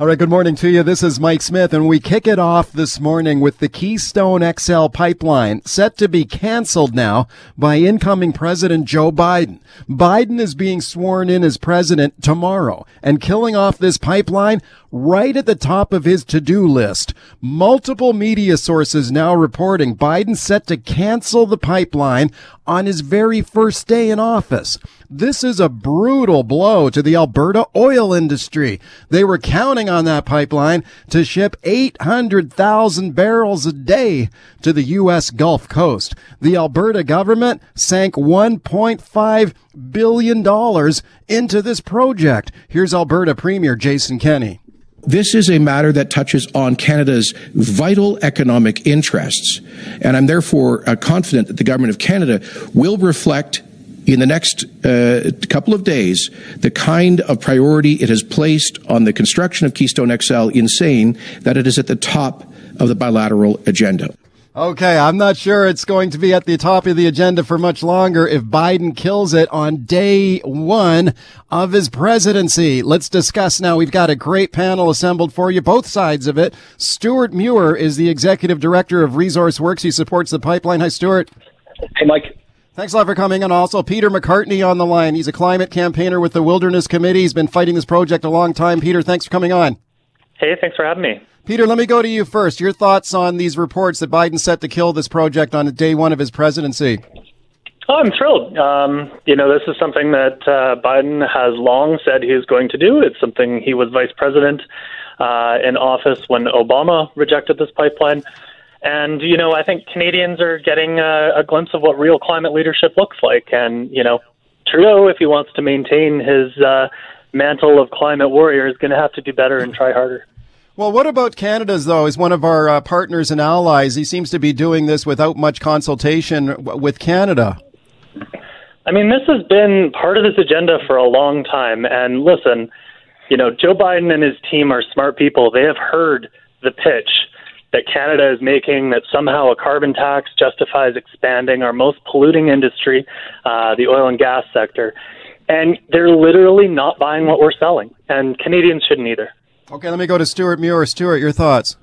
All right, good morning to you. This is Mike Smith, and we kick it off this morning with the Keystone XL pipeline set to be canceled now by incoming President Joe Biden. Biden is being sworn in as president tomorrow, and killing off this pipeline right at the top of his to-do list. Multiple media sources now reporting Biden set to cancel the pipeline on his very first day in office. This is a brutal blow to the Alberta oil industry. They were counting on that pipeline to ship 800,000 barrels a day to the U.S. Gulf Coast. The Alberta government sank 1.5 billion dollars into this project. Here's Alberta Premier Jason Kenney. This is a matter that touches on Canada's vital economic interests, and I'm therefore uh, confident that the Government of Canada will reflect in the next uh, couple of days the kind of priority it has placed on the construction of Keystone XL in saying that it is at the top of the bilateral agenda. Okay, I'm not sure it's going to be at the top of the agenda for much longer if Biden kills it on day one of his presidency. Let's discuss now. We've got a great panel assembled for you, both sides of it. Stuart Muir is the executive director of Resource Works. He supports the pipeline. Hi, Stuart. Hey, Mike. Thanks a lot for coming. And also Peter McCartney on the line. He's a climate campaigner with the Wilderness Committee. He's been fighting this project a long time. Peter, thanks for coming on. Hey, thanks for having me. Peter, let me go to you first. Your thoughts on these reports that Biden set to kill this project on day one of his presidency? Oh, I'm thrilled. Um, you know, this is something that uh, Biden has long said he's going to do. It's something he was vice president uh, in office when Obama rejected this pipeline. And, you know, I think Canadians are getting a, a glimpse of what real climate leadership looks like. And, you know, Trudeau, if he wants to maintain his uh, mantle of climate warrior, is going to have to do better and try harder. Well, what about Canada's, though, as one of our uh, partners and allies? He seems to be doing this without much consultation w- with Canada. I mean, this has been part of this agenda for a long time. And listen, you know, Joe Biden and his team are smart people. They have heard the pitch that Canada is making that somehow a carbon tax justifies expanding our most polluting industry, uh, the oil and gas sector. And they're literally not buying what we're selling. And Canadians shouldn't either. Okay, let me go to Stuart Muir. Stuart, your thoughts?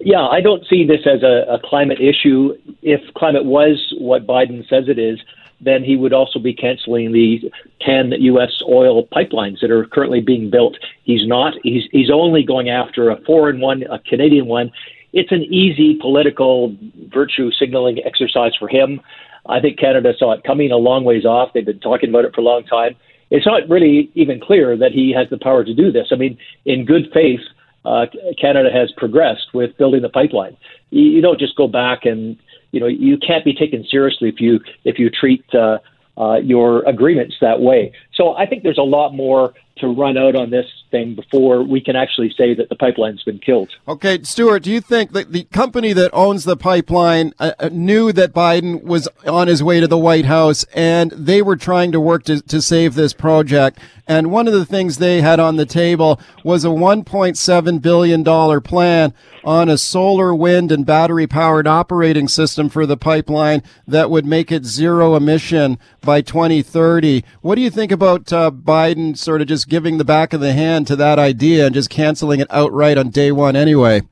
Yeah, I don't see this as a, a climate issue. If climate was what Biden says it is, then he would also be canceling the 10 U.S. oil pipelines that are currently being built. He's not. He's, he's only going after a foreign one, a Canadian one. It's an easy political virtue signaling exercise for him. I think Canada saw it coming a long ways off. They've been talking about it for a long time it's not really even clear that he has the power to do this. I mean, in good faith, uh, Canada has progressed with building the pipeline. You, you, don't just go back and you know you can't be taken seriously if you if you treat uh, uh, your agreements that way. So I think there's a lot more to run out on this thing before we can actually say that the pipeline's been killed. Okay, Stuart, do you think that the company that owns the pipeline uh, uh, knew that Biden was on his way to the White House and they were trying to work to, to save this project? And one of the things they had on the table was a $1.7 billion plan on a solar, wind, and battery powered operating system for the pipeline that would make it zero emission by 2030. What do you think about uh, Biden sort of just giving the back of the hand to that idea and just canceling it outright on day one anyway?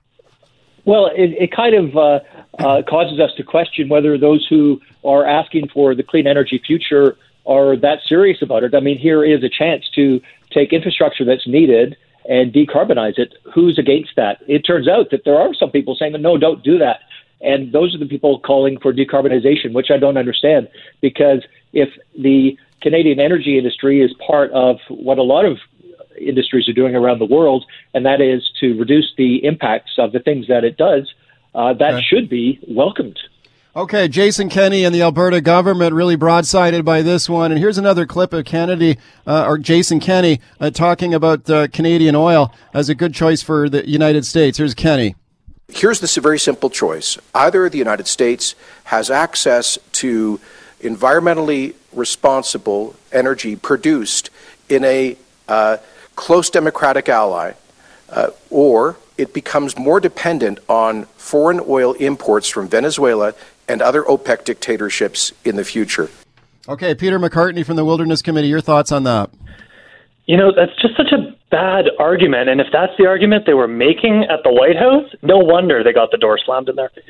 Well, it, it kind of uh, uh, causes us to question whether those who are asking for the clean energy future are that serious about it. I mean, here is a chance to take infrastructure that's needed and decarbonize it. Who's against that? It turns out that there are some people saying, no, don't do that. And those are the people calling for decarbonization, which I don't understand because if the Canadian energy industry is part of what a lot of industries are doing around the world, and that is to reduce the impacts of the things that it does, uh, that okay. should be welcomed. Okay, Jason Kenney and the Alberta government really broadsided by this one. And here's another clip of Kennedy uh, or Jason Kenney uh, talking about uh, Canadian oil as a good choice for the United States. Here's Kenney. Here's this very simple choice: either the United States has access to environmentally responsible energy produced in a uh, close democratic ally, uh, or it becomes more dependent on foreign oil imports from Venezuela and other OPEC dictatorships in the future. Okay, Peter McCartney from the Wilderness Committee, your thoughts on that? You know, that's just such a bad argument. And if that's the argument they were making at the White House, no wonder they got the door slammed in their face.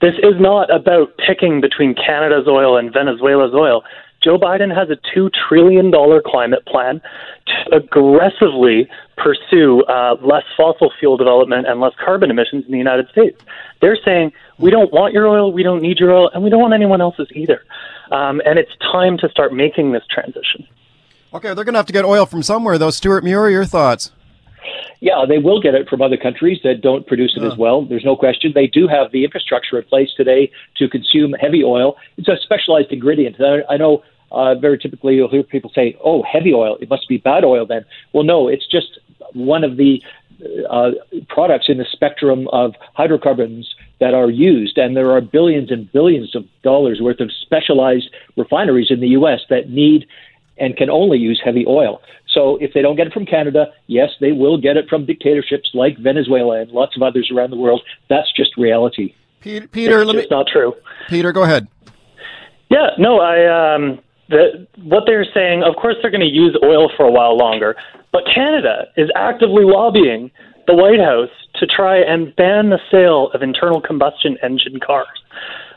This is not about picking between Canada's oil and Venezuela's oil. Joe Biden has a $2 trillion climate plan to aggressively pursue uh, less fossil fuel development and less carbon emissions in the United States. They're saying, we don't want your oil, we don't need your oil, and we don't want anyone else's either. Um, and it's time to start making this transition. Okay, they're going to have to get oil from somewhere, though. Stuart Muir, your thoughts? Yeah, they will get it from other countries that don't produce it as well. There's no question. They do have the infrastructure in place today to consume heavy oil. It's a specialized ingredient. I know uh, very typically you'll hear people say, "Oh, heavy oil, it must be bad oil." Then, well, no, it's just one of the uh, products in the spectrum of hydrocarbons that are used, and there are billions and billions of dollars worth of specialized refineries in the U.S. that need and can only use heavy oil. So if they don't get it from Canada, yes, they will get it from dictatorships like Venezuela and lots of others around the world. That's just reality. Peter, Peter it's let me, not true. Peter, go ahead. Yeah, no, I um, the, what they're saying. Of course, they're going to use oil for a while longer, but Canada is actively lobbying the White House to try and ban the sale of internal combustion engine cars.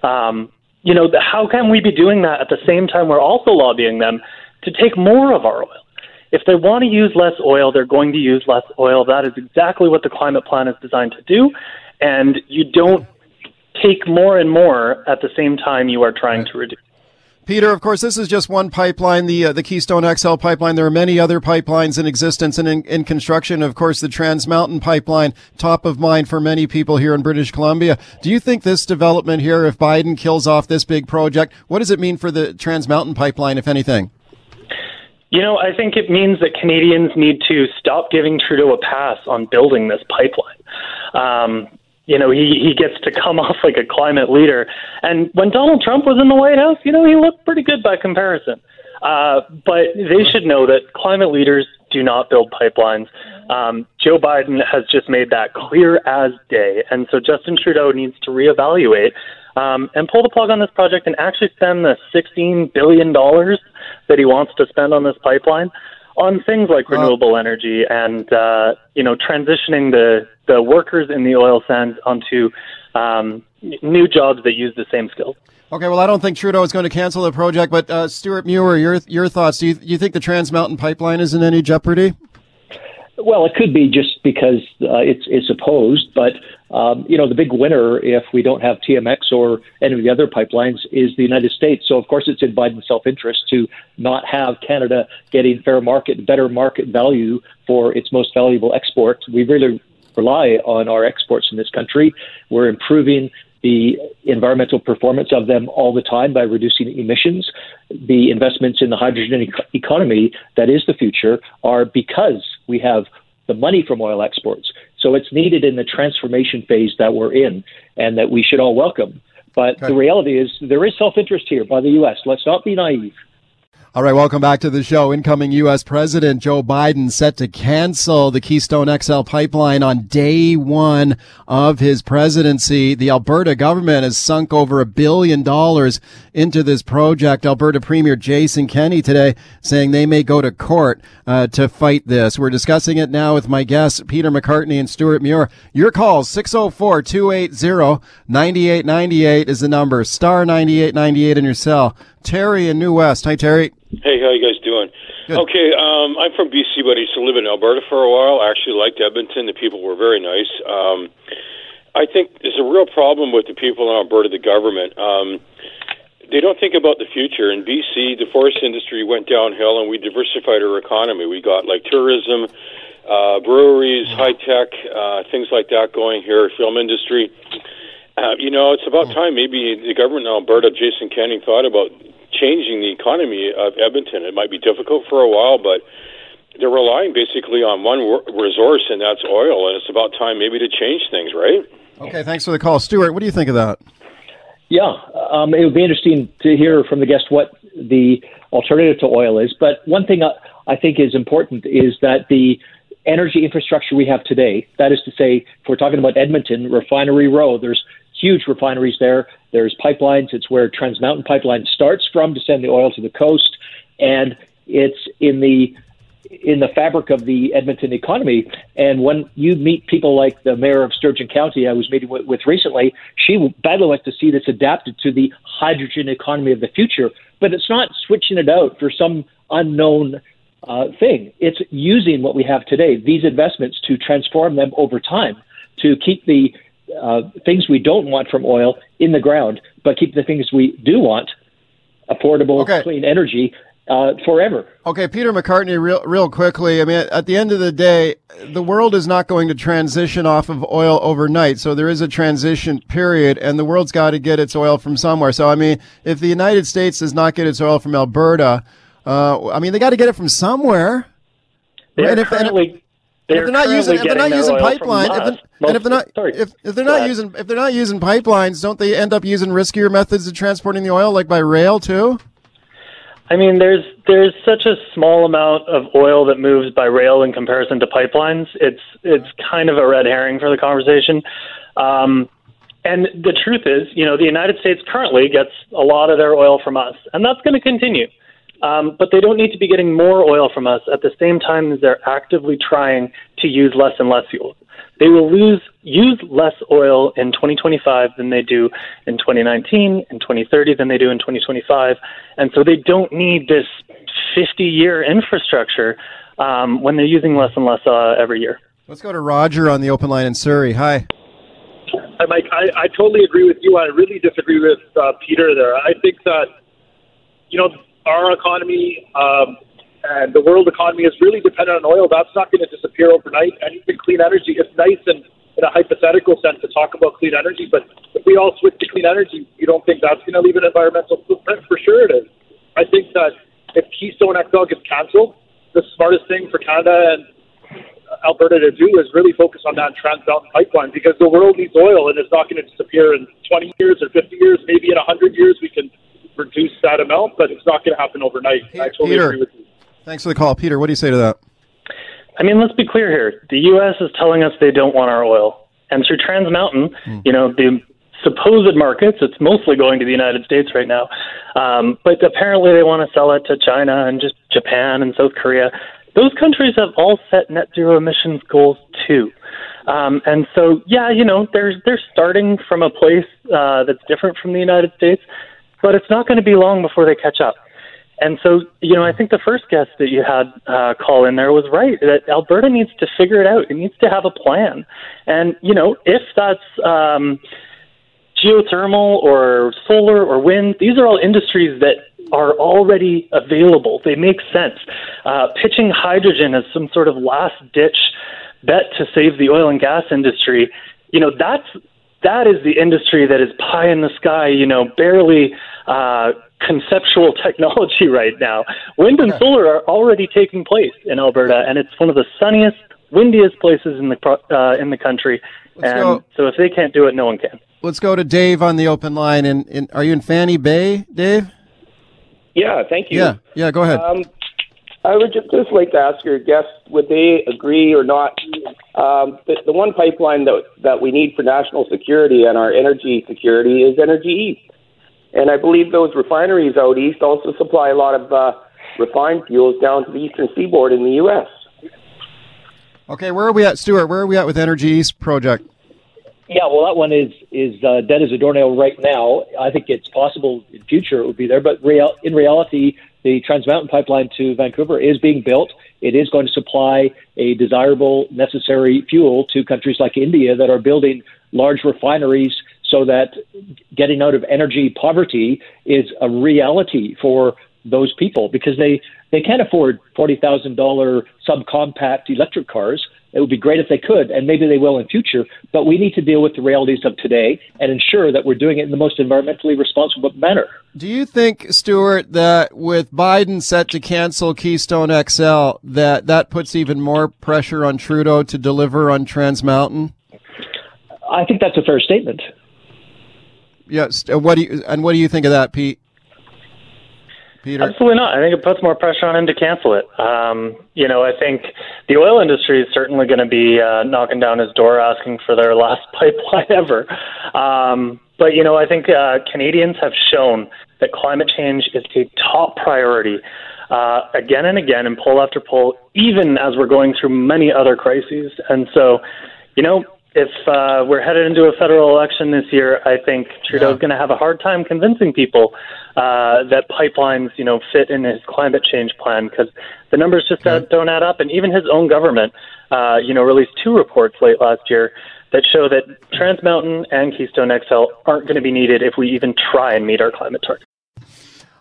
Um, you know, how can we be doing that at the same time we're also lobbying them to take more of our oil? If they want to use less oil, they're going to use less oil. That is exactly what the climate plan is designed to do. And you don't take more and more at the same time you are trying to reduce. Peter, of course, this is just one pipeline, the uh, the Keystone XL pipeline. There are many other pipelines in existence and in, in, construction. Of course, the Trans Mountain pipeline, top of mind for many people here in British Columbia. Do you think this development here, if Biden kills off this big project, what does it mean for the Trans Mountain pipeline, if anything? You know, I think it means that Canadians need to stop giving Trudeau a pass on building this pipeline. Um, you know, he, he gets to come off like a climate leader. And when Donald Trump was in the White House, you know, he looked pretty good by comparison. Uh, but they should know that climate leaders do not build pipelines. Um, Joe Biden has just made that clear as day. And so Justin Trudeau needs to reevaluate um, and pull the plug on this project and actually spend the $16 billion that he wants to spend on this pipeline on things like renewable energy and uh, you know transitioning the the workers in the oil sands onto um, new jobs that use the same skills. Okay, well, I don't think Trudeau is going to cancel the project, but uh, Stuart Muir, your your thoughts? Do you, you think the Trans Mountain Pipeline is in any jeopardy? Well, it could be just because uh, it's it's opposed, but um, you know the big winner if we don't have TMX or any of the other pipelines is the United States. So of course it's in Biden's self-interest to not have Canada getting fair market, better market value for its most valuable export. We really rely on our exports in this country. We're improving the environmental performance of them all the time by reducing emissions. The investments in the hydrogen e- economy that is the future are because we have the money from oil exports. So it's needed in the transformation phase that we're in and that we should all welcome. But okay. the reality is there is self interest here by the U.S. Let's not be naive. All right, welcome back to the show. Incoming U.S. President Joe Biden set to cancel the Keystone XL pipeline on day one of his presidency. The Alberta government has sunk over a billion dollars into this project. Alberta Premier Jason Kenney today saying they may go to court uh, to fight this. We're discussing it now with my guests, Peter McCartney and Stuart Muir. Your calls, 604-280-9898 is the number. Star 9898 in your cell. Terry in New West. Hi, Terry. Hey, how you guys doing? Good. Okay, um, I'm from BC, but I used to live in Alberta for a while. I actually liked Edmonton. The people were very nice. Um, I think there's a real problem with the people in Alberta, the government. Um, they don't think about the future. In BC, the forest industry went downhill, and we diversified our economy. We got like tourism, uh, breweries, high tech, uh, things like that going here, film industry. Uh, you know, it's about time maybe the government in Alberta, Jason Kenney, thought about changing the economy of Edmonton. It might be difficult for a while, but they're relying basically on one resource, and that's oil. And it's about time maybe to change things, right? Okay, thanks for the call, Stuart. What do you think of that? Yeah, um, it would be interesting to hear from the guest what the alternative to oil is. But one thing I think is important is that the energy infrastructure we have today, that is to say, if we're talking about Edmonton, Refinery Row, there's huge refineries there. There's pipelines. It's where Trans Mountain Pipeline starts from to send the oil to the coast, and it's in the in the fabric of the Edmonton economy. And when you meet people like the mayor of Sturgeon County, I was meeting with, with recently, she badly wants to see this adapted to the hydrogen economy of the future. But it's not switching it out for some unknown uh, thing. It's using what we have today, these investments, to transform them over time, to keep the uh, things we don't want from oil in the ground, but keep the things we do want, affordable, okay. clean energy, uh, forever. Okay, Peter McCartney, real, real quickly. I mean, at the end of the day, the world is not going to transition off of oil overnight. So there is a transition period, and the world's got to get its oil from somewhere. So, I mean, if the United States does not get its oil from Alberta, uh, I mean, they got to get it from somewhere. They're if, currently, they're, if they're not using if they're not using pipelines, if and if they're not sorry, if, if they're not using if they're not using pipelines, don't they end up using riskier methods of transporting the oil, like by rail too? I mean, there's there's such a small amount of oil that moves by rail in comparison to pipelines. It's it's kind of a red herring for the conversation. Um, and the truth is, you know, the United States currently gets a lot of their oil from us, and that's going to continue. Um, but they don't need to be getting more oil from us at the same time as they're actively trying to use less and less fuel. They will lose use less oil in 2025 than they do in 2019, in 2030 than they do in 2025, and so they don't need this 50-year infrastructure um, when they're using less and less uh, every year. Let's go to Roger on the open line in Surrey. Hi. Hi, Mike. I, I totally agree with you. I really disagree with uh, Peter there. I think that you know our economy um, and the world economy is really dependent on oil. That's not going to disappear overnight. And even clean energy, it's nice and in a hypothetical sense to talk about clean energy, but if we all switch to clean energy, you don't think that's going to leave an environmental footprint? For sure it is. I think that if Keystone XL gets canceled, the smartest thing for Canada and Alberta to do is really focus on that Trans Mountain pipeline because the world needs oil and it's not going to disappear in 20 years or 50 years. Maybe in 100 years that amount, but it's not going to happen overnight. Peter, I totally Peter, agree with you. Thanks for the call. Peter, what do you say to that? I mean, let's be clear here. The U.S. is telling us they don't want our oil. And through Trans Mountain, mm. you know, the supposed markets, it's mostly going to the United States right now. Um, but apparently they want to sell it to China and just Japan and South Korea. Those countries have all set net zero emissions goals too. Um, and so, yeah, you know, they're they're starting from a place uh, that's different from the United States but it's not going to be long before they catch up. And so, you know, I think the first guest that you had uh, call in there was right that Alberta needs to figure it out. It needs to have a plan. And, you know, if that's um, geothermal or solar or wind, these are all industries that are already available. They make sense. Uh, pitching hydrogen as some sort of last ditch bet to save the oil and gas industry, you know, that's that is the industry that is pie in the sky, you know, barely uh, conceptual technology right now. Wind and solar are already taking place in Alberta, and it's one of the sunniest, windiest places in the uh, in the country. Let's and go. so, if they can't do it, no one can. Let's go to Dave on the open line. And, and are you in Fanny Bay, Dave? Yeah, thank you. Yeah, yeah. Go ahead. Um, I would just, just like to ask your guests, would they agree or not? Um, the, the one pipeline that that we need for national security and our energy security is Energy East. And I believe those refineries out east also supply a lot of uh, refined fuels down to the eastern seaboard in the U.S. Okay, where are we at, Stuart? Where are we at with Energy East project? Yeah, well, that one is is uh, dead as a doornail right now. I think it's possible in future it would be there, but real, in reality, the Trans Mountain pipeline to Vancouver is being built. It is going to supply a desirable, necessary fuel to countries like India that are building large refineries so that getting out of energy poverty is a reality for those people because they, they can't afford $40,000 subcompact electric cars. It would be great if they could, and maybe they will in future, but we need to deal with the realities of today and ensure that we're doing it in the most environmentally responsible manner. Do you think, Stuart, that with Biden set to cancel Keystone XL, that that puts even more pressure on Trudeau to deliver on Trans Mountain? I think that's a fair statement. Yes. Uh, what do you and what do you think of that, Pete? Peter? Absolutely not. I think it puts more pressure on him to cancel it. Um, you know, I think the oil industry is certainly going to be uh, knocking down his door asking for their last pipeline ever. Um, but, you know, I think uh, Canadians have shown that climate change is a top priority uh, again and again in poll after poll, even as we're going through many other crises. And so, you know, if uh, we're headed into a federal election this year, I think Trudeau's yeah. going to have a hard time convincing people uh, that pipelines, you know, fit in his climate change plan because the numbers just yeah. don't add up. And even his own government, uh, you know, released two reports late last year that show that Trans Mountain and Keystone XL aren't going to be needed if we even try and meet our climate targets.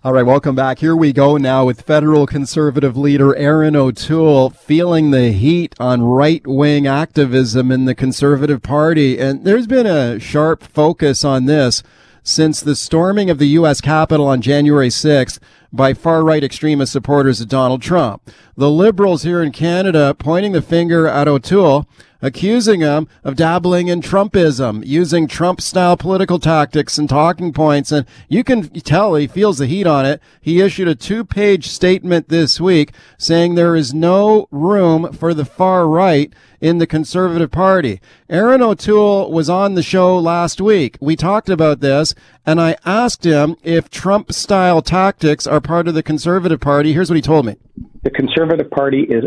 All right, welcome back. Here we go now with federal conservative leader Erin O'Toole feeling the heat on right wing activism in the Conservative Party. And there's been a sharp focus on this since the storming of the U.S. Capitol on January 6th by far right extremist supporters of Donald Trump. The liberals here in Canada pointing the finger at O'Toole accusing him of dabbling in Trumpism, using Trump style political tactics and talking points. And you can tell he feels the heat on it. He issued a two page statement this week saying there is no room for the far right in the Conservative Party. Erin O'Toole was on the show last week. We talked about this and I asked him if Trump style tactics are part of the Conservative Party. Here's what he told me. The Conservative Party is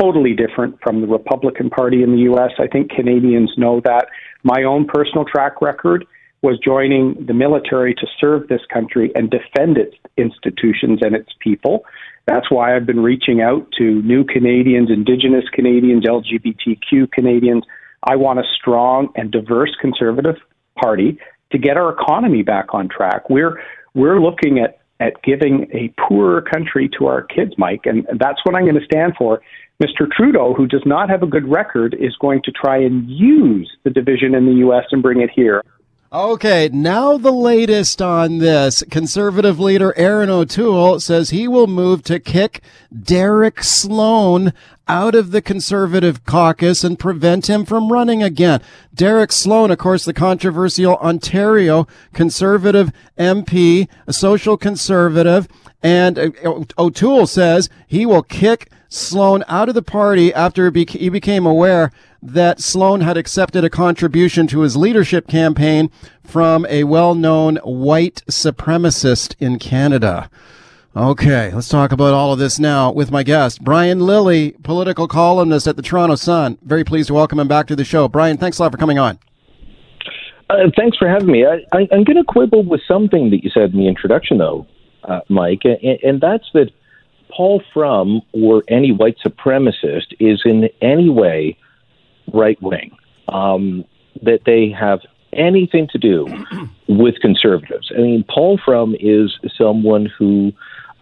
totally different from the Republican Party in the U.S. I think Canadians know that. My own personal track record was joining the military to serve this country and defend its institutions and its people. That's why I've been reaching out to new Canadians, Indigenous Canadians, LGBTQ Canadians. I want a strong and diverse conservative party to get our economy back on track. We're we're looking at at giving a poorer country to our kids, Mike, and that's what I'm going to stand for. Mr. Trudeau, who does not have a good record, is going to try and use the division in the U.S. and bring it here. Okay, now the latest on this. Conservative leader Erin O'Toole says he will move to kick Derek Sloan out of the conservative caucus and prevent him from running again. Derek Sloan, of course, the controversial Ontario conservative MP, a social conservative, and uh, O'Toole says he will kick Sloan out of the party after he became aware that Sloan had accepted a contribution to his leadership campaign from a well-known white supremacist in Canada. Okay, let's talk about all of this now with my guest, Brian Lilley, political columnist at the Toronto Sun. Very pleased to welcome him back to the show. Brian, thanks a lot for coming on. Uh, thanks for having me. I, am going to quibble with something that you said in the introduction, though, uh, Mike, and, and that's that Paul Fromm or any white supremacist is in any way right wing. Um, that they have anything to do with conservatives. I mean, Paul Fromm is someone who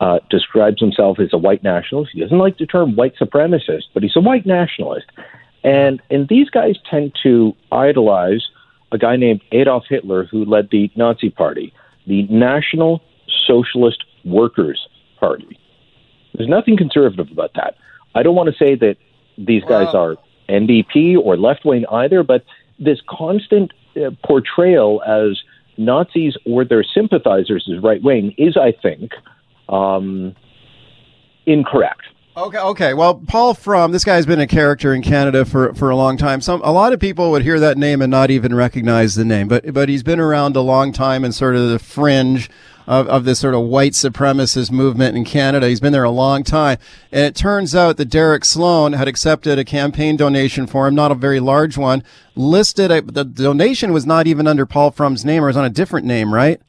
uh, describes himself as a white nationalist. He doesn't like the term white supremacist, but he's a white nationalist. And and these guys tend to idolize a guy named Adolf Hitler who led the Nazi Party, the National Socialist Workers Party. There's nothing conservative about that. I don't want to say that these guys wow. are NDP or left wing either, but this constant uh, portrayal as Nazis or their sympathizers as right wing is, I think, um, incorrect. Okay, okay. Well, Paul Fromm this guy's been a character in Canada for, for a long time. Some a lot of people would hear that name and not even recognize the name, but but he's been around a long time and sort of the fringe of, of this sort of white supremacist movement in Canada. He's been there a long time. And it turns out that Derek Sloan had accepted a campaign donation for him, not a very large one, listed, a, the donation was not even under Paul Fromm's name, or was on a different name, right?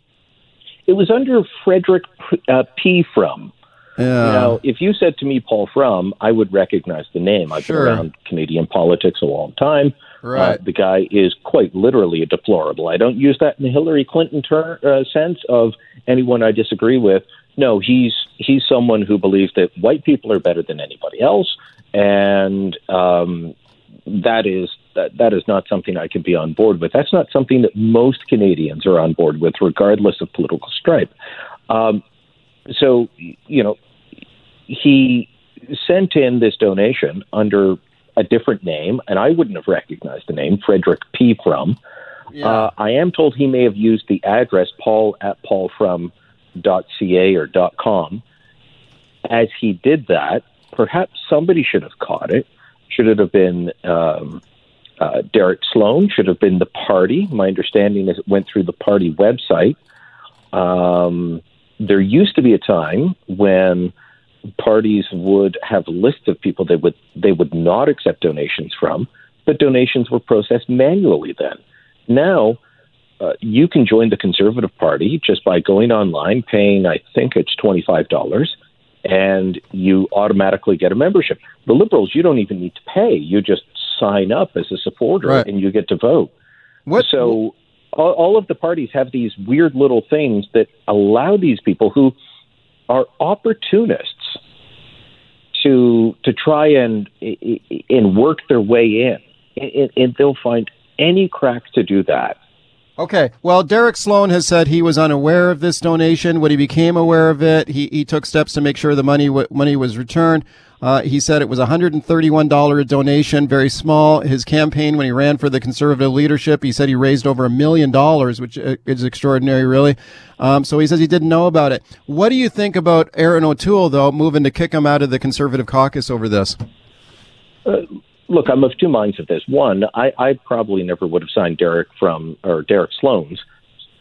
It was under Frederick uh, P. Fromm. Yeah. Now, if you said to me Paul Fromm, I would recognize the name. I've sure. been around Canadian politics a long time. Right. Uh, the guy is quite literally a deplorable. I don't use that in the Hillary Clinton ter- uh, sense of anyone I disagree with. No, he's he's someone who believes that white people are better than anybody else, and um, that is that that is not something I can be on board with. That's not something that most Canadians are on board with, regardless of political stripe. Um, so, you know, he sent in this donation under a different name, and I wouldn't have recognized the name, Frederick P. Fromm. Yeah. Uh, I am told he may have used the address paul at paulfromm.ca or .com. As he did that, perhaps somebody should have caught it. Should it have been um, uh, Derek Sloan? Should have been the party? My understanding is it went through the party website. Um, there used to be a time when parties would have lists of people they would they would not accept donations from, but donations were processed manually then. Now, uh, you can join the Conservative Party just by going online, paying I think it's twenty five dollars, and you automatically get a membership. The Liberals, you don't even need to pay; you just sign up as a supporter, Right. and you get to vote. What? So all, all of the parties have these weird little things that allow these people who are opportunists to to try and and work their way in, and, and they'll find any crack to do that. Okay. Well, Derek Sloan has said he was unaware of this donation. When he became aware of it, he, he took steps to make sure the money w- money was returned. Uh, he said it was a $131 donation, very small. His campaign, when he ran for the conservative leadership, he said he raised over a million dollars, which uh, is extraordinary, really. Um, so he says he didn't know about it. What do you think about Erin O'Toole, though, moving to kick him out of the conservative caucus over this? Uh, look, I'm of two minds of this. One, I, I probably never would have signed Derek from or Derek Sloan's,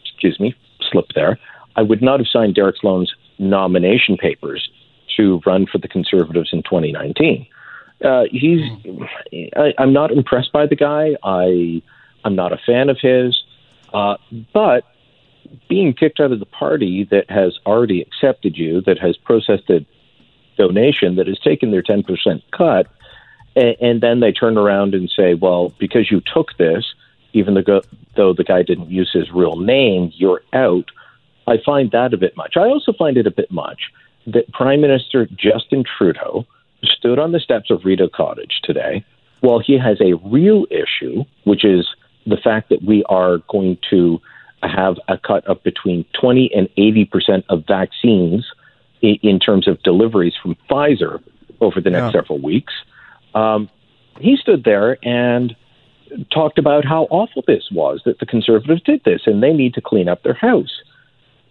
excuse me, slip there. I would not have signed Derek Sloan's nomination papers to run for the Conservatives in 2019. Uh, he's, I, I'm not impressed by the guy. I, I'm not a fan of his. Uh, but being kicked out of the party that has already accepted you, that has processed a donation, that has taken their 10% cut, and, and then they turn around and say, well, because you took this, even though, though the guy didn't use his real name, you're out. I find that a bit much. I also find it a bit much that Prime Minister Justin Trudeau stood on the steps of Rideau Cottage today while he has a real issue, which is the fact that we are going to have a cut of between 20 and 80 percent of vaccines in, in terms of deliveries from Pfizer over the next Yeah. several weeks. Um, he stood there and talked about how awful this was that the conservatives did this and they need to clean up their house.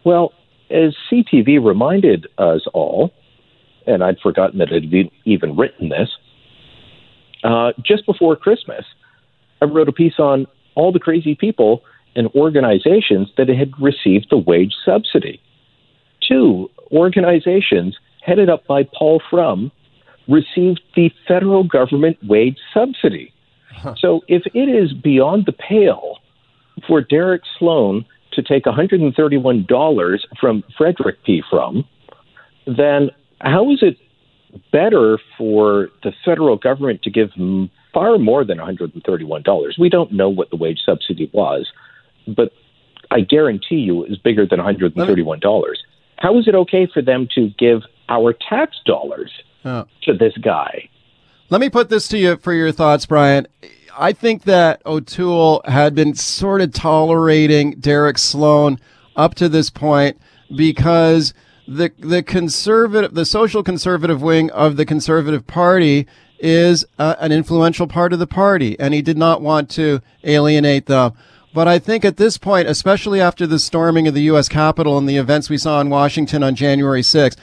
Well, as CTV reminded us all, and I'd forgotten that it had even written this, uh, just before Christmas, I wrote a piece on all the crazy people and organizations that had received the wage subsidy. Two organizations headed up by Paul Fromm received the federal government wage subsidy. So if it is beyond the pale for Derek Sloan to take $131 from Frederick P. Fromm, then how is it better for the federal government to give m- far more than $131? We don't know what the wage subsidy was, but I guarantee you it was bigger than $131. How is it okay for them to give our tax dollars Oh. to this guy? Let me put this to you for your thoughts, Brian. I think that O'Toole had been sort of tolerating Derek Sloan up to this point because the the conservative, the social conservative wing of the Conservative Party is uh, an influential part of the party, and he did not want to alienate them. But I think at this point, especially after the storming of the U.S. Capitol and the events we saw in Washington on January 6th,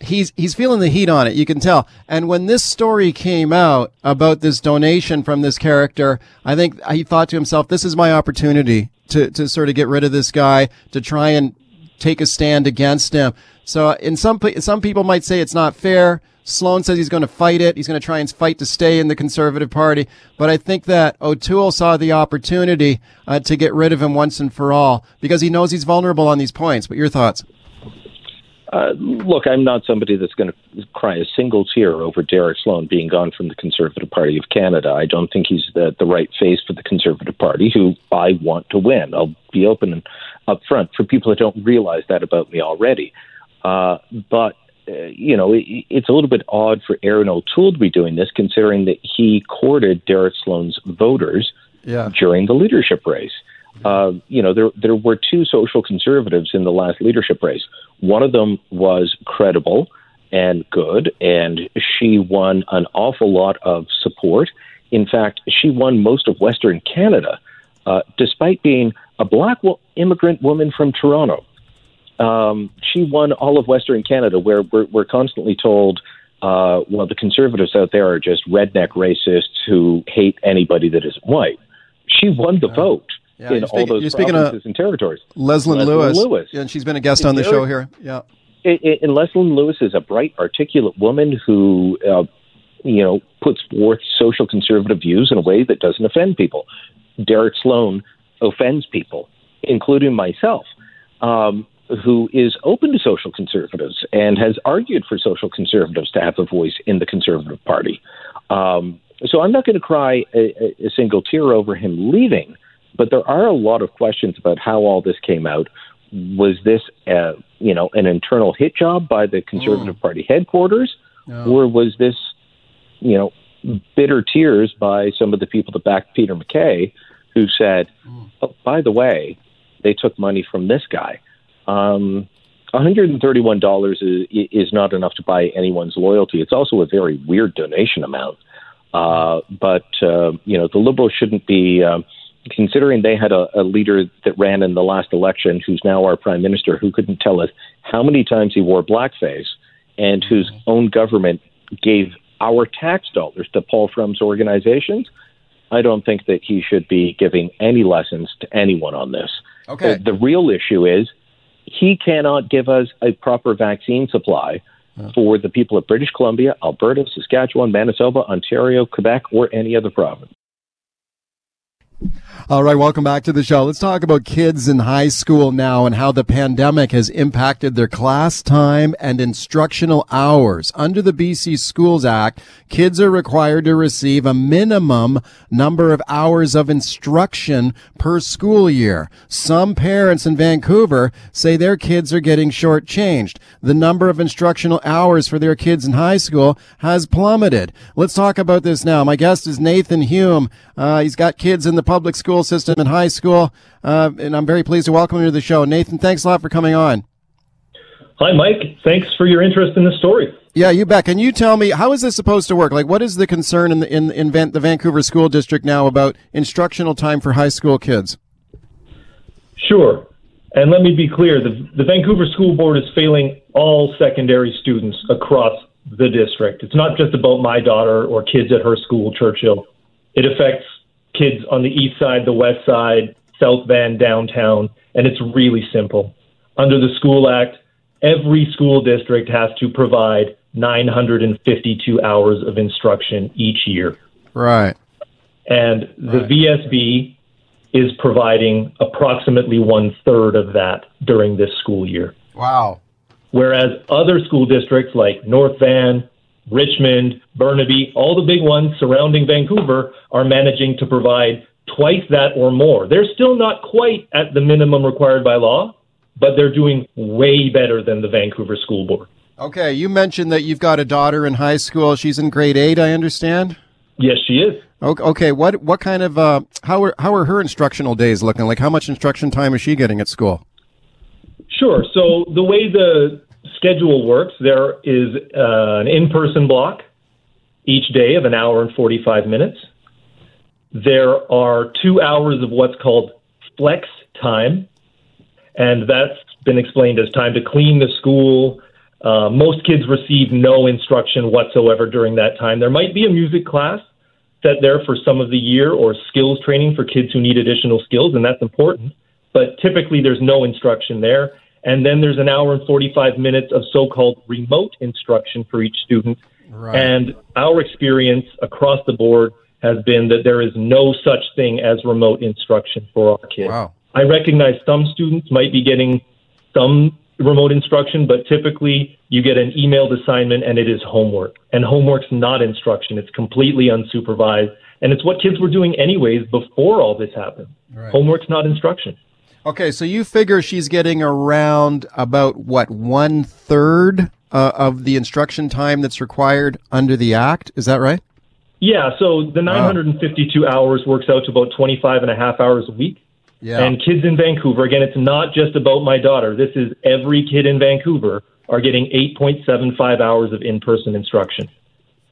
he's he's feeling the heat on it. You can tell. And when this story came out about this donation from this character, I think he thought to himself, "This is my opportunity to to sort of get rid of this guy, to try and take a stand against him." So, in some some people might say it's not fair. Sloan says he's going to fight it. He's going to try and fight to stay in the Conservative Party. But I think that O'Toole saw the opportunity uh, to get rid of him once and for all because he knows he's vulnerable on these points. But your thoughts? Uh, look, I'm not somebody that's going to cry a single tear over Derek Sloan being gone from the Conservative Party of Canada. I don't think he's the, the right face for the Conservative Party, who I want to win. I'll be open and upfront for people that don't realize that about me already. Uh, but uh, you know, it, it's a little bit odd for Erin O'Toole to be doing this, considering that he courted Derek Sloan's voters Yeah. during the leadership race. Uh, you know, there there were two social conservatives in the last leadership race. One of them was credible and good, and she won an awful lot of support. In fact, she won most of Western Canada, uh, despite being a black wo- immigrant woman from Toronto. Um, she won all of Western Canada, where we're, we're constantly told, uh, well, the conservatives out there are just redneck racists who hate anybody that isn't white. She won the vote Yeah, in you're all speaking- those speaking provinces and territories. Leslyn Leslyn Lewis. And she's been a guest on the show here. Yeah. and Leslyn Lewis is a bright, articulate woman who, uh, you know, puts forth social conservative views in a way that doesn't offend people. Derek Sloan offends people, including myself, um, who is open to social conservatives and has argued for social conservatives to have a voice in the Conservative Party. Um, so I'm not going to cry a, a single tear over him leaving, but there are a lot of questions about how all this came out. Was this, uh, you know, an internal hit job by the Conservative mm. Party headquarters, no. or was this, you know, bitter tears by some of the people that backed Peter MacKay, who said, mm. "Oh, by the way, they took money from this guy." Um, $131 is, is not enough to buy anyone's loyalty. It's also a very weird donation amount. Uh, but uh, you know, the Liberals shouldn't be. Um, considering they had a, a leader that ran in the last election, who's now our prime minister, who couldn't tell us how many times he wore blackface, and whose own government gave our tax dollars to Paul Fromm's organizations, I don't think that he should be giving any lessons to anyone on this. Okay. The, the real issue is he cannot give us a proper vaccine supply for the people of British Columbia, Alberta, Saskatchewan, Manitoba, Ontario, Quebec, or any other province. All right, welcome back to the show. Let's talk about kids in high school now and how the pandemic has impacted their class time and instructional hours. Under the BC Schools Act, kids are required to receive a minimum number of hours of instruction per school year. Some parents in Vancouver say their kids are getting shortchanged. The number of instructional hours for their kids in high school has plummeted. Let's talk about this now. My guest is Nathan Hume. Uh, he's got kids in the public school system in high school. Uh, and I'm very pleased to welcome you to the show. Nathan, thanks a lot for coming on. Hi, Mike. Thanks for your interest in the story. Yeah, you bet. Can you tell me how is this supposed to work? Like, what is the concern in the in, in Van, the Vancouver School District now about instructional time for high school kids? Sure. And let me be clear: the, the Vancouver School Board is failing all secondary students across the district. It's not just about my daughter or kids at her school, Churchill. It affects kids on the east side, the west side, South Van, downtown, and it's really simple. Under the School Act, every school district has to provide 952 hours of instruction each year. Right. And the right. VSB is providing approximately one third of that during this school year. Wow. Whereas other school districts like North Van, Richmond, Burnaby, all the big ones surrounding Vancouver are managing to provide twice that or more. They're still not quite at the minimum required by law, but they're doing way better than the Vancouver School Board. Okay, you mentioned that you've got a daughter in high school. She's in grade 8, I understand. Yes, she is. Okay, what what kind of uh, how are how are her instructional days looking? Like how much instruction time is she getting at school? Sure. So the way the schedule works, there is uh, an in person block each day of an hour and 45 minutes. There are two hours of what's called flex time, and that's been explained as time to clean the school. Uh, most kids receive no instruction whatsoever during that time. There might be a music class set there for some of the year or skills training for kids who need additional skills, and that's important. But typically, there's no instruction there. And then there's an hour and 45 minutes of so called remote instruction for each student. Right. And our experience across the board has been that there is no such thing as remote instruction for our kids. Wow. I recognize some students might be getting some remote instruction, but typically you get an emailed assignment and it is homework. And homework's not instruction, it's completely unsupervised. And it's what kids were doing anyways before all this happened. Right. Homework's not instruction. Okay, so you figure she's getting around about what one third uh, of the instruction time that's required under the act. Is that right? Yeah. So the 952 wow. hours works out to about 25 and a half hours a week. Yeah. And kids in Vancouver, again, it's not just about my daughter. This is every kid in Vancouver are getting 8.75 hours of in-person instruction.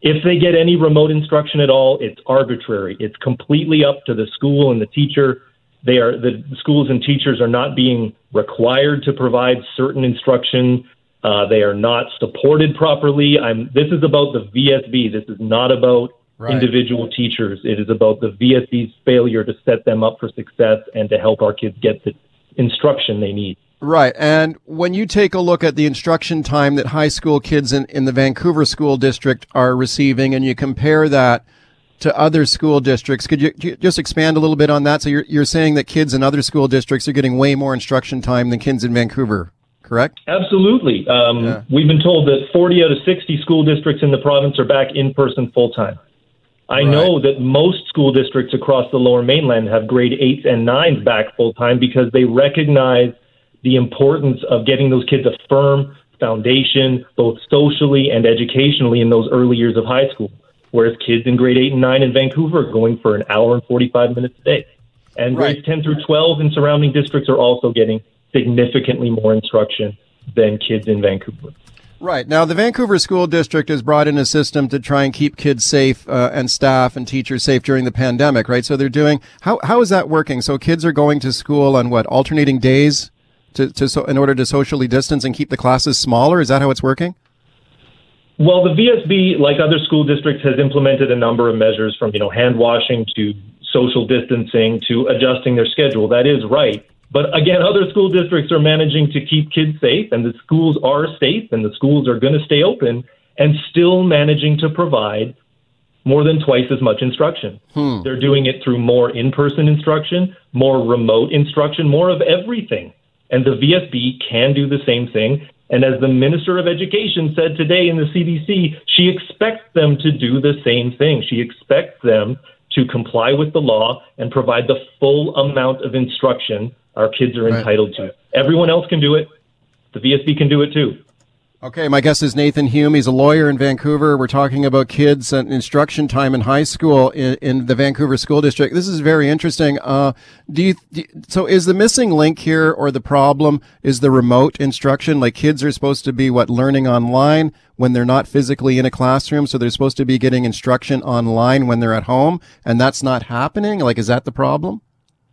If they get any remote instruction at all, it's arbitrary. It's completely up to the school and the teacher they are the schools and teachers are not being required to provide certain instruction. Uh, they are not supported properly. I'm, this is about the VSB. This is not about right. individual teachers. It is about the VSB's failure to set them up for success and to help our kids get the instruction they need. Right. And when you take a look at the instruction time that high school kids in, in the Vancouver school district are receiving and you compare that to other school districts, could you, you just expand a little bit on that? So you're, you're saying that kids in other school districts are getting way more instruction time than kids in Vancouver, correct? Absolutely. Um, Yeah. We've been told that 40 out of 60 school districts in the province are back in person full time. I know that most school districts across the lower mainland have grade eights and nines back full time because they recognize the importance of getting those kids a firm foundation, both socially and educationally, in those early years of high school. Whereas kids in grade eight and nine in Vancouver are going for an hour and 45 minutes a day. And grades 10 through 12 in surrounding districts are also getting significantly more instruction than kids in Vancouver. Right. Now, the Vancouver School District has brought in a system to try and keep kids safe uh, and staff and teachers safe during the pandemic, right? So they're doing, how, how is that working? So kids are going to school on what, alternating days to, to so, in order to socially distance and keep the classes smaller? Is that how it's working? Well, the VSB, like other school districts, has implemented a number of measures from, you know, hand washing to social distancing to adjusting their schedule. That is right. But again, other school districts are managing to keep kids safe, and the schools are safe, and the schools are going to stay open, and still managing to provide more than twice as much instruction. Hmm. They're doing it through more in person instruction, more remote instruction, more of everything. And the VSB can do the same thing. And as the Minister of Education said today in the CBC, she expects them to do the same thing. She expects them to comply with the law and provide the full amount of instruction our kids are Right. entitled to. Everyone else can do it. The VSB can do it too. Okay, my guest is Nathan Hume. He's a lawyer in Vancouver. We're talking about kids and instruction time in high school in, in the Vancouver School District. This is very interesting. Uh, do you, do so is the missing link here or the problem is the remote instruction? Like kids are supposed to be what learning online when they're not physically in a classroom. So they're supposed to be getting instruction online when they're at home and that's not happening. Like, is that the problem?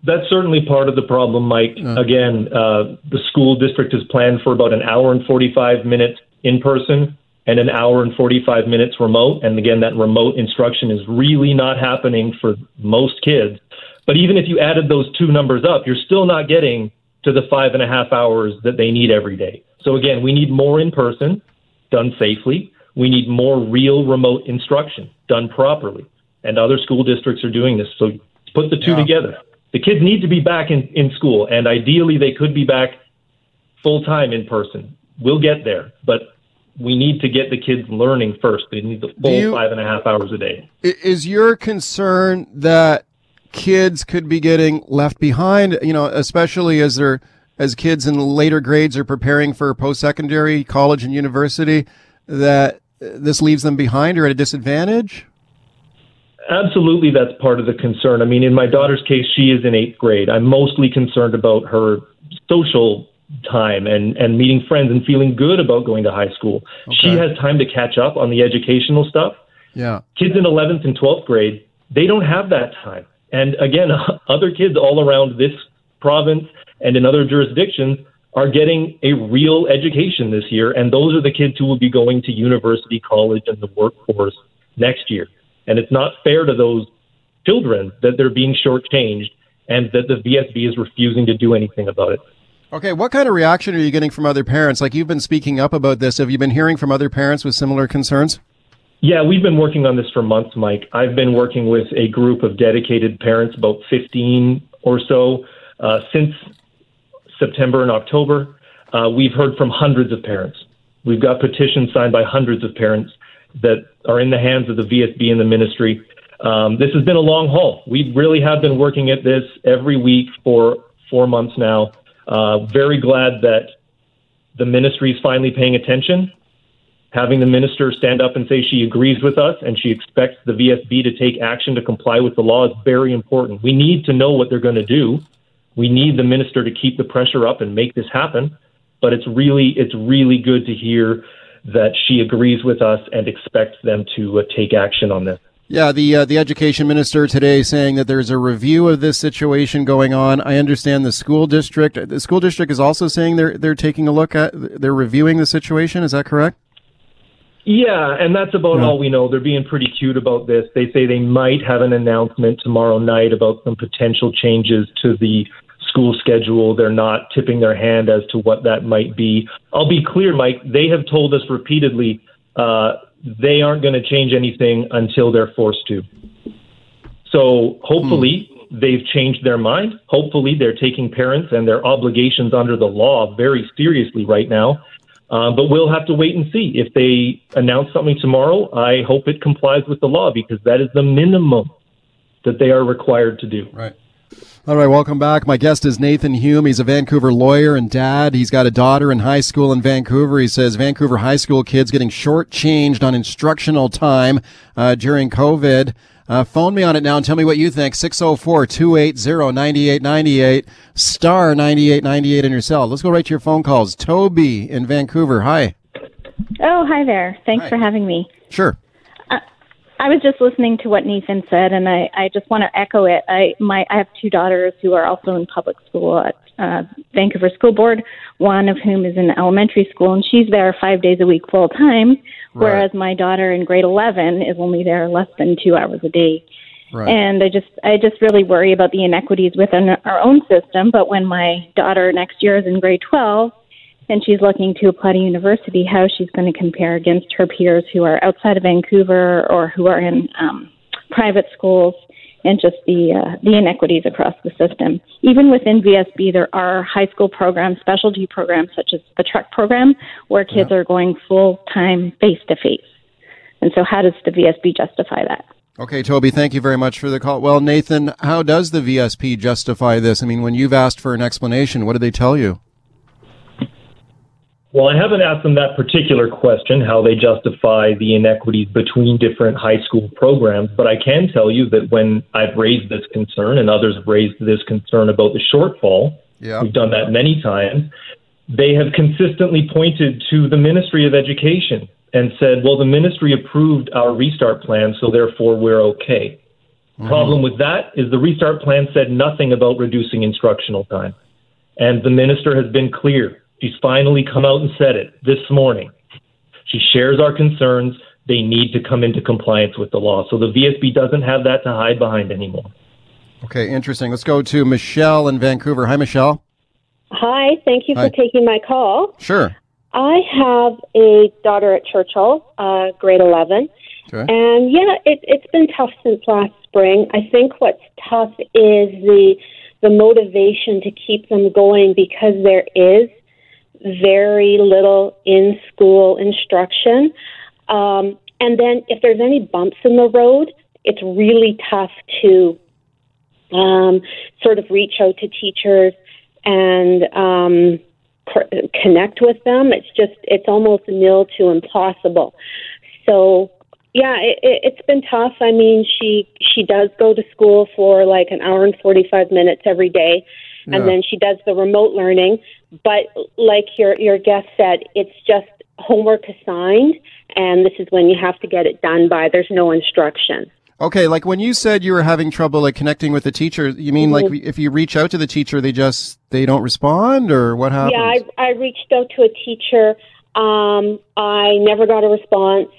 That's certainly part of the problem, Mike. Again, uh, the school district has planned for about an hour and 45 minutes in person and an hour and 45 minutes remote. And again, that remote instruction is really not happening for most kids. But even if you added those two numbers up, you're still not getting to the five and a half hours that they need every day. So again, we need more in person, done safely. We need more real remote instruction, done properly. And other school districts are doing this. So put the two together. The kids need to be back in, in school, and ideally they could be back full time in person. We'll get there, but we need to get the kids learning first. They need the full you- five and a half hours a day. Is your concern that kids could be getting left behind, you know, especially as they're as kids in later grades are preparing for post-secondary, college and university, that this leaves them behind or at a disadvantage? Absolutely, that's part of the concern. I mean, in my daughter's case, she is in eighth grade. I'm mostly concerned about her social time and, and meeting friends and feeling good about going to high school. She has time to catch up on the educational stuff. Yeah. kids in 11th and 12th grade, they don't have that time. And again, other kids all around this province and in other jurisdictions are getting a real education this year. And those are the kids who will be going to university, college, and the workforce next year. And it's not fair to those children that they're being shortchanged and that the VSB is refusing to do anything about it. Okay, what kind of reaction are you getting from other parents? Like you've been speaking up about this. Have you been hearing from other parents with similar concerns? Yeah, we've been working on this for months, Mike. I've been working with a group of dedicated parents, about 15 or so, uh, since September and October. Uh, we've heard from hundreds of parents. We've got petitions signed by hundreds of parents that are in the hands of the VSB and the ministry. Um, this has been a long haul. We really have been working at this every week for four months now. Uh, very glad that the ministry is finally paying attention having the minister stand up and say she agrees with us and she expects the VSB to take action to comply with the law is very important. We need to know what they're going to do. We need the minister to keep the pressure up and make this happen. But it's really it's really good to hear that she agrees with us and expects them to uh, take action on this. Yeah, the uh, the education minister today saying that there's a review of this situation going on. I understand the school district. The school district is also saying they're they're taking a look at they're reviewing the situation. Is that correct? Yeah, and that's about all we know. They're being pretty cute about this. They say they might have an announcement tomorrow night about some potential changes to the school schedule. They're not tipping their hand as to what that might be. I'll be clear, Mike. They have told us repeatedly uh, they aren't going to change anything until they're forced to. So hopefully hmm. they've changed their mind. Hopefully they're taking parents and their obligations under the law very seriously right now. Uh, but we'll have to wait and see. If they announce something tomorrow, I hope it complies with the law because that is the minimum that they are required to do. Right. All right, welcome back. My guest is Nathan Hume. He's a Vancouver lawyer and dad. He's got a daughter in high school in Vancouver. He says Vancouver high school kids getting shortchanged on instructional time uh, during COVID. Uh, phone me on it now and tell me what you think. 604 280 9898, star 9898 in your cell. Let's go right to your phone calls. Toby in Vancouver. Hi. Oh, hi there. Thanks Hi. for having me. Sure. I was just listening to what Nathan said, and I, I just want to echo it. I my I have two daughters who are also in public school at uh, Vancouver School Board. One of whom is in elementary school, and she's there five days a week full time, whereas my daughter in grade eleven is only there less than two hours a day. Right. And I just I just really worry about the inequities within our own system. But when my daughter next year is in grade twelve, and she's looking to apply to university, how she's going to compare against her peers who are outside of Vancouver or who are in um, private schools, and just the uh, the inequities across the system. Even within VSB, there are high school programs, specialty programs such as the truck program, where kids yeah. are going full time face to face. And so, how does the VSB justify that? Okay, Toby, thank you very much for the call. Well, Nathan, how does the VSB justify this? I mean, when you've asked for an explanation, what do they tell you? Well, I haven't asked them that particular question, how they justify the inequities between different high school programs, but I can tell you that when I've raised this concern and others have raised this concern about the shortfall, yeah. we've done that many times, they have consistently pointed to the Ministry of Education and said, well, the ministry approved our restart plan, so therefore we're okay. Mm-hmm. Problem with that is the restart plan said nothing about reducing instructional time. And the minister has been clear She's finally come out and said it this morning. She shares our concerns. They need to come into compliance with the law. So the VSB doesn't have that to hide behind anymore. Okay, interesting. Let's go to Michelle in Vancouver. Hi, Michelle. Hi, thank you Hi. for taking my call. Sure. I have a daughter at Churchill, uh, grade 11. Okay. And yeah, it, it's been tough since last spring. I think what's tough is the the motivation to keep them going because there is very little in school instruction. Um, and then if there's any bumps in the road, it's really tough to um, sort of reach out to teachers and um, connect with them. It's just, it's almost nil to impossible. So, yeah, it, it's been tough. I mean, she she does go to school for like an hour and forty five minutes every day, Yeah. and then she does the remote learning. But like your your guest said, it's just homework assigned, and this is when you have to get it done by. There's no instruction. Okay, like when you said you were having trouble like connecting with the teacher, you mean like Mhm. if you reach out to the teacher, they just they don't respond, or what happens? Yeah, I, I reached out to a teacher. Um, I never got a response.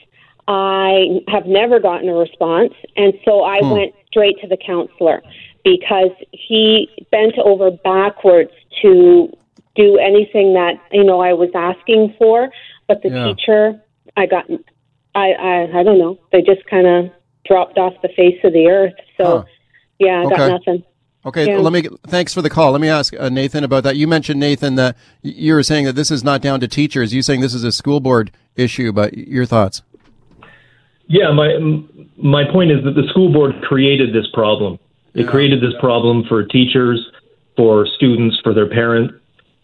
I have never gotten a response, and so I Hmm. went straight to the counselor because he bent over backwards to do anything that you know I was asking for. But the Yeah. teacher, I got, I, I, I don't know. They just kind of dropped off the face of the earth. So, Huh. yeah, I got nothing. Okay, Yeah. let me. Thanks for the call. Let me ask uh, Nathan about that. You mentioned Nathan that you were saying that this is not down to teachers. You saying this is a school board issue, but your thoughts? Yeah, my my point is that the school board created this problem. It created this problem for teachers, for students, for their parents,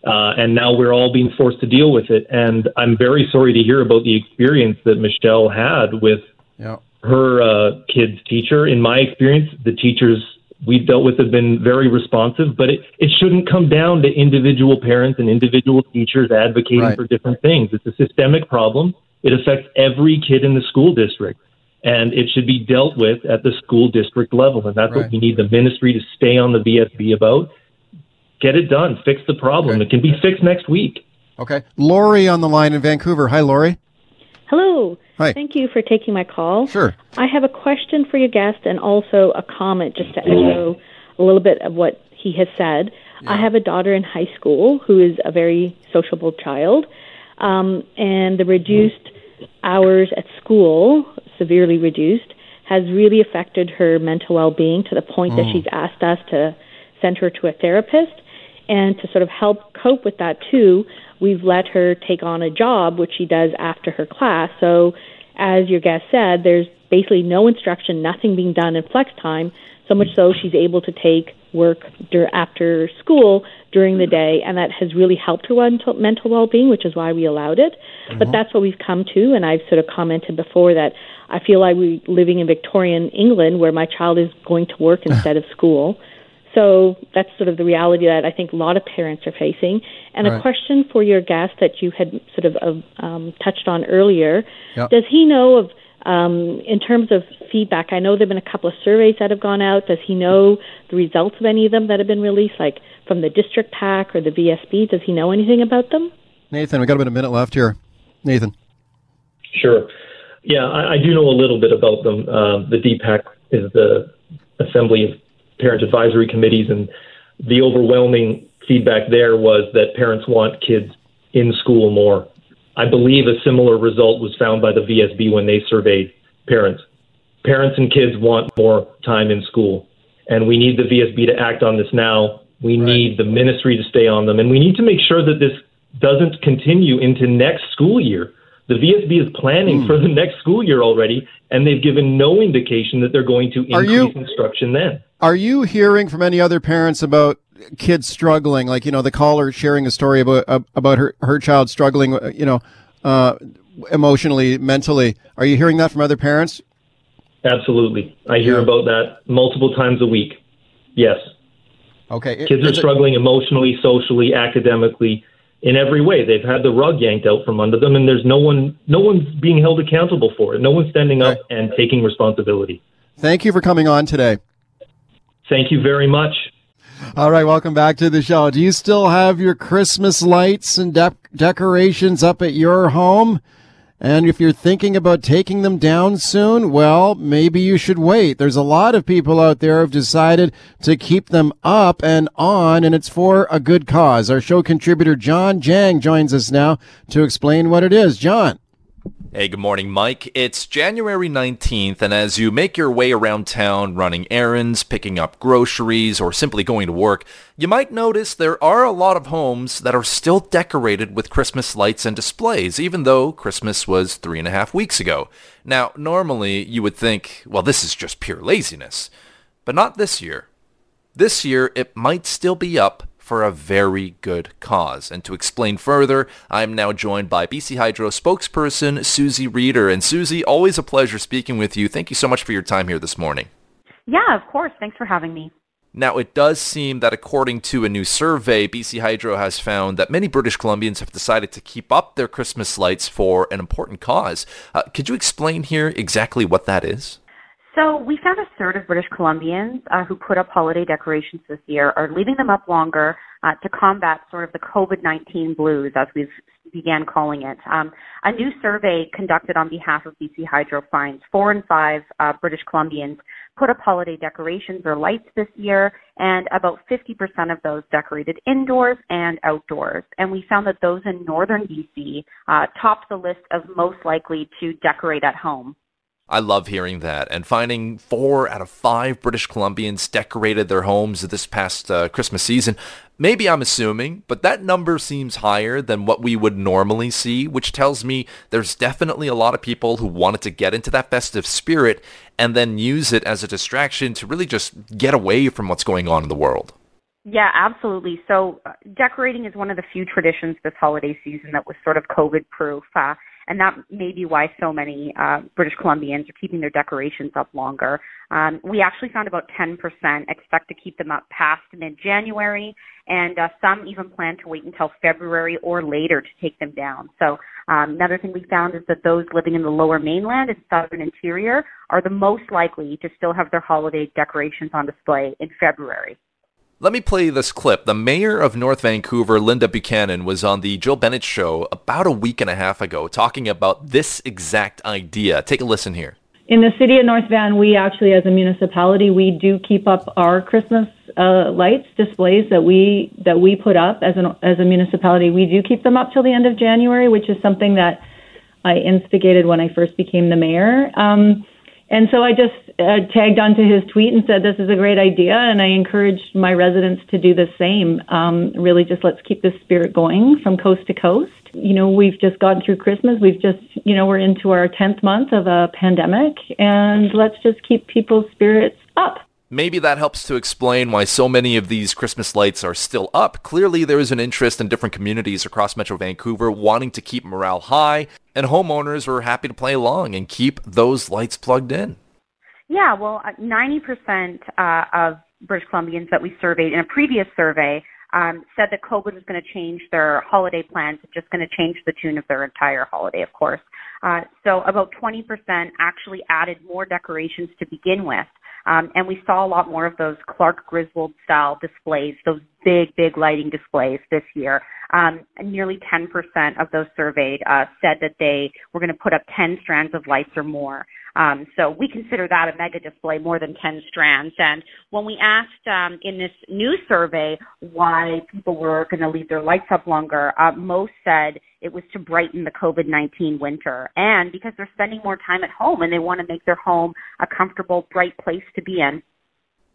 uh, and now we're all being forced to deal with it. And I'm very sorry to hear about the experience that Michelle had with Yeah. her uh, kid's teacher. In my experience, the teachers we've dealt with have been very responsive, but it, it shouldn't come down to individual parents and individual teachers advocating Right. for different things. It's a systemic problem. It affects every kid in the school district, and it should be dealt with at the school district level. And that's Right. what we need the ministry to stay on the VSB about. Get it done. Fix the problem. Okay. It can be fixed next week. Okay, Lori on the line in Vancouver. Hi, Lori. Hello. Hi. Thank you for taking my call. Sure. I have a question for your guest and also a comment just to echo a little bit of what he has said. I have a daughter in high school who is a very sociable child, um, and the reduced hours at school, severely reduced, has really affected her mental well-being to the point that Mm. she's asked us to send her to a therapist. And to sort of help cope with that too, we've let her take on a job, which she does after her class. So, as your guest said, there's basically no instruction, nothing being done in flex time. So much so she's able to take work dur- after school during the day, and that has really helped her mental, mental well-being, which is why we allowed it. But that's what we've come to, and I've sort of commented before that I feel like we're living in Victorian England where my child is going to work instead of school. So that's sort of the reality that I think a lot of parents are facing. And a question for your guest that you had sort of uh, um, touched on earlier: Yep. Does he know of, um, in terms of feedback? I know there've been a couple of surveys that have gone out. Does he know the results of any of them that have been released, like from the district PAC or the VSB? Does he know anything about them? Nathan, we've got about a minute left here. Nathan. Sure. Yeah, I, I do know a little bit about them. Um, the DPAC is the Assembly of Parent Advisory Committees, and the overwhelming feedback there was that parents want kids in school more. I believe a similar result was found by the VSB when they surveyed parents. Parents and kids want more time in school, and we need the VSB to act on this now. We need the ministry to stay on them, and we need to make sure that this doesn't continue into next school year. The VSB is planning for the next school year already, and they've given no indication that they're going to Are increase you- instruction then. Are you hearing from any other parents about kids struggling? Like, you know, the caller sharing a story about about her, her child struggling, uh, you know, uh, emotionally, mentally. Are you hearing that from other parents? Absolutely. I hear about that multiple times a week. Yes. Okay. Kids are Is it- struggling emotionally, socially, academically, in every way. They've had the rug yanked out from under them, and there's no one, no one's being held accountable for it. No one's standing up and taking responsibility. Thank you for coming on today. Thank you very much. All right, welcome back to the show. Do you still have your Christmas lights and de- decorations up at your home? And if you're thinking about taking them down soon, well, maybe you should wait. There's a lot of people out there who've decided to keep them up and on, and it's for a good cause. Our show contributor John Jang joins us now to explain what it is. John. Hey, good morning, Mike. It's January 19th, and as you make your way around town running errands, picking up groceries, or simply going to work, you might notice there are a lot of homes that are still decorated with Christmas lights and displays, even though Christmas was three and a half weeks ago. Now, normally you would think, well, this is just pure laziness. But not this year. This year, it might still be up for a very good cause. And to explain further, I'm now joined by BC Hydro spokesperson Susie Rieder. And Susie, always a pleasure speaking with you. Thank you so much for your time here this morning. Yeah, of course. Thanks for having me. Now, it does seem that according to a new survey, BC Hydro has found that many British Columbians have decided to keep up their Christmas lights for an important cause. Uh, could you explain here exactly what that is? So, we found a third of British Columbians uh, who put up holiday decorations this year are leaving them up longer uh, to combat sort of the COVID 19 blues, as we've began calling it. Um, a new survey conducted on behalf of BC Hydro finds four and five uh, British Columbians put up holiday decorations or lights this year, and about 50% of those decorated indoors and outdoors. And we found that those in northern BC uh, topped the list of most likely to decorate at home. I love hearing that. And finding four out of five British Columbians decorated their homes this past uh, Christmas season. Maybe I'm assuming, but that number seems higher than what we would normally see, which tells me there's definitely a lot of people who wanted to get into that festive spirit and then use it as a distraction to really just get away from what's going on in the world. Yeah, absolutely. So, uh, decorating is one of the few traditions this holiday season that was sort of COVID proof. Uh, and that may be why so many uh, British Columbians are keeping their decorations up longer. Um, we actually found about 10% expect to keep them up past mid-January, and uh, some even plan to wait until February or later to take them down. So um, another thing we found is that those living in the lower mainland and southern interior are the most likely to still have their holiday decorations on display in February. Let me play this clip. The mayor of North Vancouver, Linda Buchanan, was on the Jill Bennett show about a week and a half ago talking about this exact idea. Take a listen here. In the city of North Van, we actually, as a municipality, we do keep up our Christmas uh, lights displays that we that we put up as an as a municipality. We do keep them up till the end of January, which is something that I instigated when I first became the mayor. Um, and so I just uh, tagged onto his tweet and said, "This is a great idea," and I encouraged my residents to do the same. Um, really, just let's keep this spirit going from coast to coast. You know, we've just gone through Christmas. We've just, you know, we're into our tenth month of a pandemic, and let's just keep people's spirits up. Maybe that helps to explain why so many of these Christmas lights are still up. Clearly, there is an interest in different communities across Metro Vancouver wanting to keep morale high, and homeowners are happy to play along and keep those lights plugged in. Yeah, well, 90% uh, uh, of British Columbians that we surveyed in a previous survey um, said that COVID was going to change their holiday plans, it's just going to change the tune of their entire holiday, of course. Uh, so about 20% actually added more decorations to begin with. Um, and we saw a lot more of those Clark Griswold style displays, those big, big lighting displays this year. Um, nearly 10% of those surveyed uh, said that they were going to put up 10 strands of lights or more. Um, so we consider that a mega display, more than 10 strands. And when we asked um, in this new survey why people were going to leave their lights up longer, uh, most said it was to brighten the COVID-19 winter and because they're spending more time at home and they want to make their home a comfortable, bright place to be in.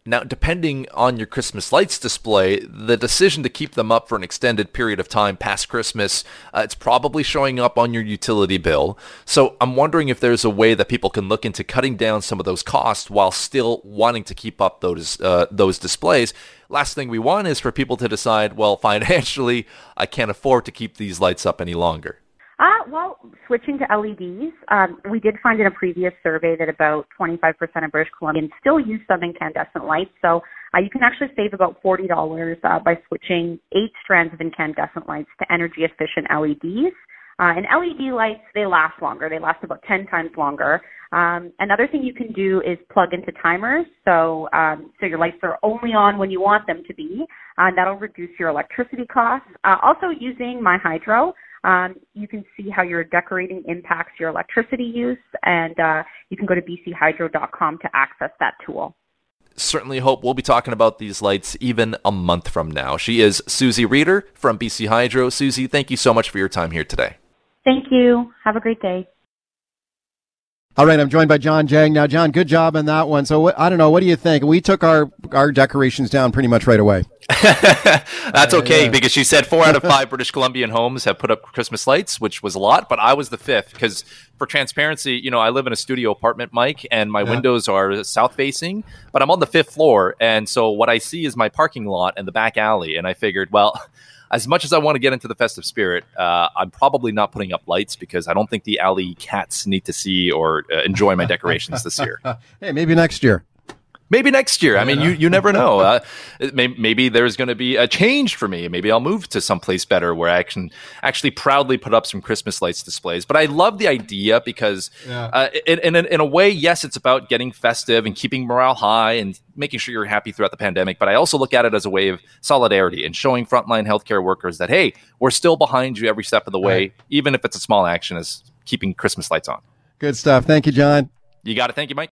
Now, depending on your Christmas lights display, the decision to keep them up for an extended period of time past Christmas, uh, it's probably showing up on your utility bill. So I'm wondering if there's a way that people can look into cutting down some of those costs while still wanting to keep up those uh, those displays. Last thing we want is for people to decide, well, financially, I can't afford to keep these lights up any longer. Well, switching to LEDs, um, we did find in a previous survey that about 25% of British Columbians still use some incandescent lights. So uh, you can actually save about $40 uh, by switching eight strands of incandescent lights to energy efficient LEDs. Uh, and LED lights, they last longer. They last about 10 times longer. Um, another thing you can do is plug into timers. So, um, so your lights are only on when you want them to be. Uh, and that'll reduce your electricity costs. Uh, also using My Hydro. Um, you can see how your decorating impacts your electricity use, and uh, you can go to bchydro.com to access that tool. Certainly hope we'll be talking about these lights even a month from now. She is Susie Rieder from BC Hydro. Susie, thank you so much for your time here today. Thank you. Have a great day. All right, I'm joined by John Jang. Now, John, good job on that one. So, what, I don't know, what do you think? We took our our decorations down pretty much right away. That's okay yeah. because she said four out of five British Columbian homes have put up Christmas lights, which was a lot, but I was the fifth because for transparency, you know, I live in a studio apartment, Mike, and my yeah. windows are south facing, but I'm on the fifth floor, and so what I see is my parking lot and the back alley, and I figured, well as much as I want to get into the festive spirit, uh, I'm probably not putting up lights because I don't think the alley cats need to see or uh, enjoy my decorations this year. hey, maybe next year maybe next year. I mean, you, you never know. Uh, maybe, maybe, there's going to be a change for me. Maybe I'll move to someplace better where I can actually proudly put up some Christmas lights displays. But I love the idea because, yeah. uh, in, in, in, a way, yes, it's about getting festive and keeping morale high and making sure you're happy throughout the pandemic. But I also look at it as a way of solidarity and showing frontline healthcare workers that, hey, we're still behind you every step of the way, right. even if it's a small action as keeping Christmas lights on. Good stuff. Thank you, John. You got it. Thank you, Mike.